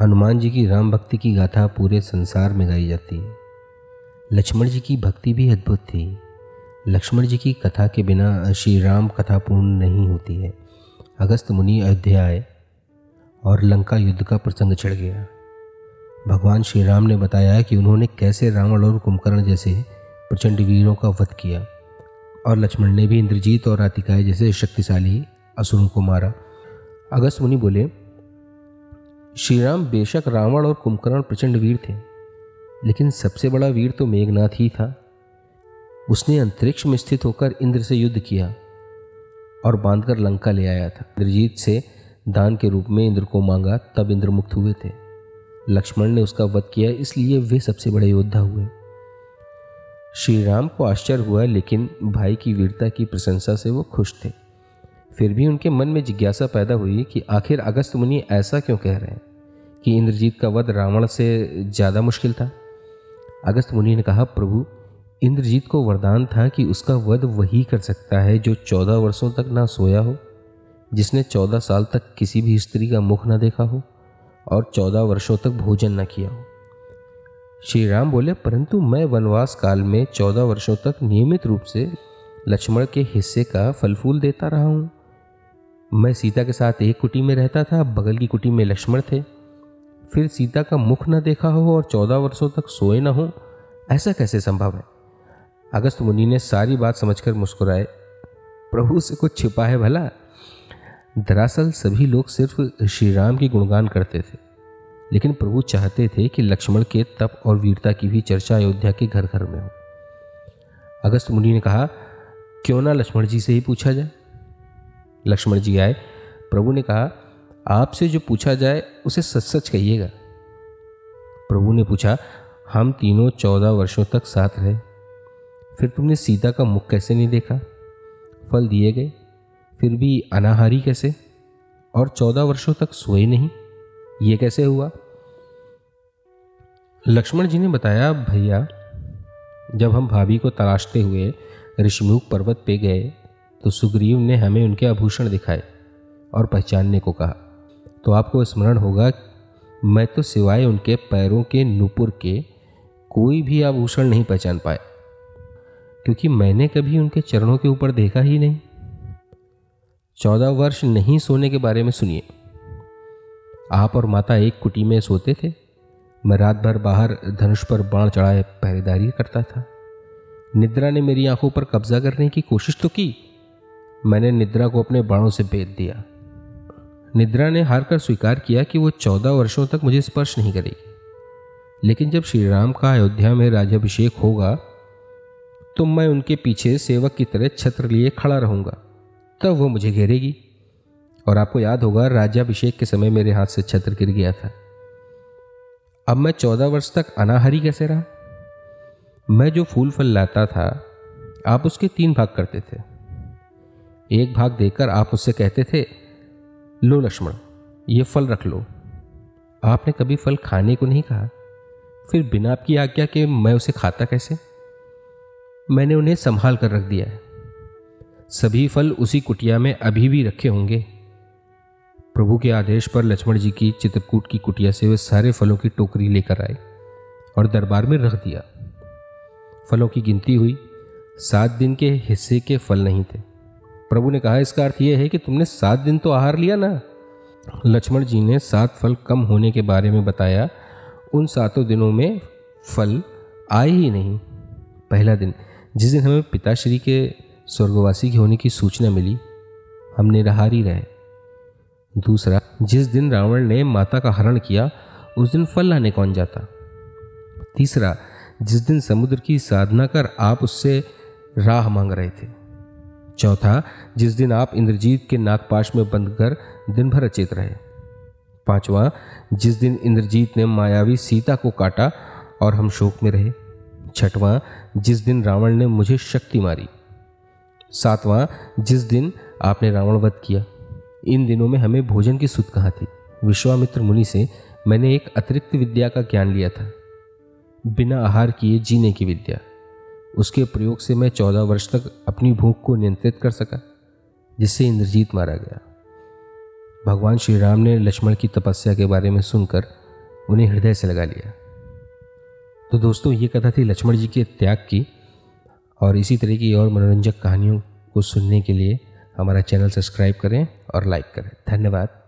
हनुमान जी की राम भक्ति की गाथा पूरे संसार में गाई जाती। है लक्ष्मण जी की भक्ति भी अद्भुत थी। लक्ष्मण जी की कथा के बिना श्री राम कथा पूर्ण नहीं होती है। अगस्त मुनि अयोध्या आए और लंका युद्ध का प्रसंग चढ़ गया। भगवान श्री राम ने बताया कि उन्होंने कैसे रावण और कुंभकर्ण जैसे प्रचंड वीरों का वध किया और लक्ष्मण ने भी इंद्रजीत और रातिकाय जैसे शक्तिशाली असुरों को मारा। अगस्त मुनि बोले श्री राम बेशक रावण और कुंभकर्ण प्रचंड वीर थे, लेकिन सबसे बड़ा वीर तो मेघनाथ ही था। उसने अंतरिक्ष में स्थित होकर इंद्र से युद्ध किया और बांधकर लंका ले आया था। इंद्रजीत से दान के रूप में इंद्र को मांगा, तब इंद्र मुक्त हुए थे। लक्ष्मण ने उसका वध किया, इसलिए वे सबसे बड़े योद्धा हुए। श्री राम को आश्चर्य हुआ, लेकिन भाई की वीरता की प्रशंसा से वो खुश थे। फिर भी उनके मन में जिज्ञासा पैदा हुई कि आखिर अगस्त मुनि ऐसा क्यों कह रहे हैं? कि इंद्रजीत का वध रावण से ज़्यादा मुश्किल था। अगस्त मुनि ने कहा, प्रभु, इंद्रजीत को वरदान था कि उसका वध वही कर सकता है जो चौदह वर्षों तक ना सोया हो, जिसने चौदह साल तक किसी भी स्त्री का मुख न देखा हो और चौदह वर्षों तक भोजन न किया हो। श्री राम बोले, परंतु मैं वनवास काल में चौदह वर्षों तक नियमित रूप से लक्ष्मण के हिस्से का फल फूल देता रहा हूँ। मैं सीता के साथ एक कुटी में रहता था, बगल की कुटी में लक्ष्मण थे। फिर सीता का मुख न देखा हो और चौदह वर्षों तक सोए न हो, ऐसा कैसे संभव है? अगस्त मुनि ने सारी बात समझकर मुस्कुराए। प्रभु से कुछ छिपा है भला? दरअसल सभी लोग सिर्फ़ श्री राम की गुणगान करते थे। लेकिन प्रभु चाहते थे कि लक्ष्मण के तप और वीरता की भी चर्चा अयोध्या के घर घर में हो। अगस्त मुनि ने कहा, क्यों ना लक्ष्मण जी से ही पूछा जाए? लक्ष्मण जी आए। प्रभु ने कहा आपसे जो पूछा जाए, उसे सच सच कहिएगा। प्रभु ने पूछा, हम तीनों चौदह वर्षों तक साथ रहे। फिर तुमने सीता का मुख कैसे नहीं देखा? फल दिए गए, फिर भी अनाहारी कैसे? और चौदह वर्षों तक सोए नहीं? ये कैसे हुआ? लक्ष्मण जी ने बताया, भैया, जब हम भाभी को तलाशते हुए ऋषिमुख पर्वत पे गए तो सुग्रीव ने हमें उनके आभूषण दिखाए और पहचानने को कहा। तो आपको स्मरण होगा, मैं तो सिवाय उनके पैरों के नुपुर के कोई भी आभूषण नहीं पहचान पाए क्योंकि मैंने कभी उनके चरणों के ऊपर देखा ही नहीं। चौदह वर्ष नहीं सोने के बारे में सुनिए। आप और माता एक कुटी में सोते थे। मैं रात भर बाहर धनुष पर बाण चढ़ाए पहरेदारी करता था। निद्रा ने मेरी आँखों पर कब्जा करने की कोशिश तो की। मैंने निद्रा को अपने बाणों से बेच दिया। निद्रा ने हार कर स्वीकार किया कि वो चौदह वर्षों तक मुझे स्पर्श नहीं करेगी। लेकिन जब श्री राम का अयोध्या में राज्याभिषेक होगा तो मैं उनके पीछे सेवक की तरह छत्र लिए खड़ा रहूँगा। तब वो मुझे घेरेगी। और आपको याद होगा, राज्याभिषेक के समय मेरे हाथ से छत्र गिर गया था। अब मैं चौदह वर्ष तक अनाहरी कैसे रहा? मैं जो फूल फल लाता था, आप उसके तीन भाग करते थे। एक भाग देकर आप उससे कहते थे लो लक्ष्मण, ये फल रख लो। आपने कभी फल खाने को नहीं कहा? फिर बिना आपकी आज्ञा के मैं उसे खाता कैसे? मैंने उन्हें संभाल कर रख दिया है। सभी फल उसी कुटिया में अभी भी रखे होंगे। प्रभु के आदेश पर लक्ष्मण जी की चित्रकूट की कुटिया से वे सारे फलों की टोकरी लेकर आए और दरबार में रख दिया। फलों की गिनती हुई सात दिन के हिस्से के फल नहीं थे। प्रभु ने कहा, इसका अर्थ यह है कि तुमने सात दिन तो आहार लिया ना? लक्ष्मण जी ने सात फल कम होने के बारे में बताया। उन सातों दिनों में फल आए ही नहीं। पहला दिन, जिस दिन हमें पिताश्री के स्वर्गवासी के होने की सूचना मिली हम निराहार ही रहे। दूसरा, जिस दिन रावण ने माता का हरण किया, उस दिन फल लाने कौन जाता? तीसरा, जिस दिन समुद्र की साधना कर आप उससे राह मांग रहे थे चौथा, जिस दिन आप इंद्रजीत के नागपाश में बंद कर दिन भर अचेत रहे। पांचवा, जिस दिन इंद्रजीत ने मायावी सीता को काटा और हम शोक में रहे। छठवां, जिस दिन रावण ने मुझे शक्ति मारी। सातवां, जिस दिन आपने रावण वध किया। इन दिनों में हमें भोजन की सुध कहाँ थी? विश्वामित्र मुनि से मैंने एक अतिरिक्त विद्या का ज्ञान लिया था। बिना आहार किए जीने की विद्या। उसके प्रयोग से मैं चौदह वर्ष तक अपनी भूख को नियंत्रित कर सका, जिससे इंद्रजीत मारा गया। भगवान श्री राम ने लक्ष्मण की तपस्या के बारे में सुनकर उन्हें हृदय से लगा लिया। तो दोस्तों, ये कथा थी लक्ष्मण जी के त्याग की, और इसी तरह की और मनोरंजक कहानियों को सुनने के लिए हमारा चैनल सब्सक्राइब करें और लाइक करें। धन्यवाद।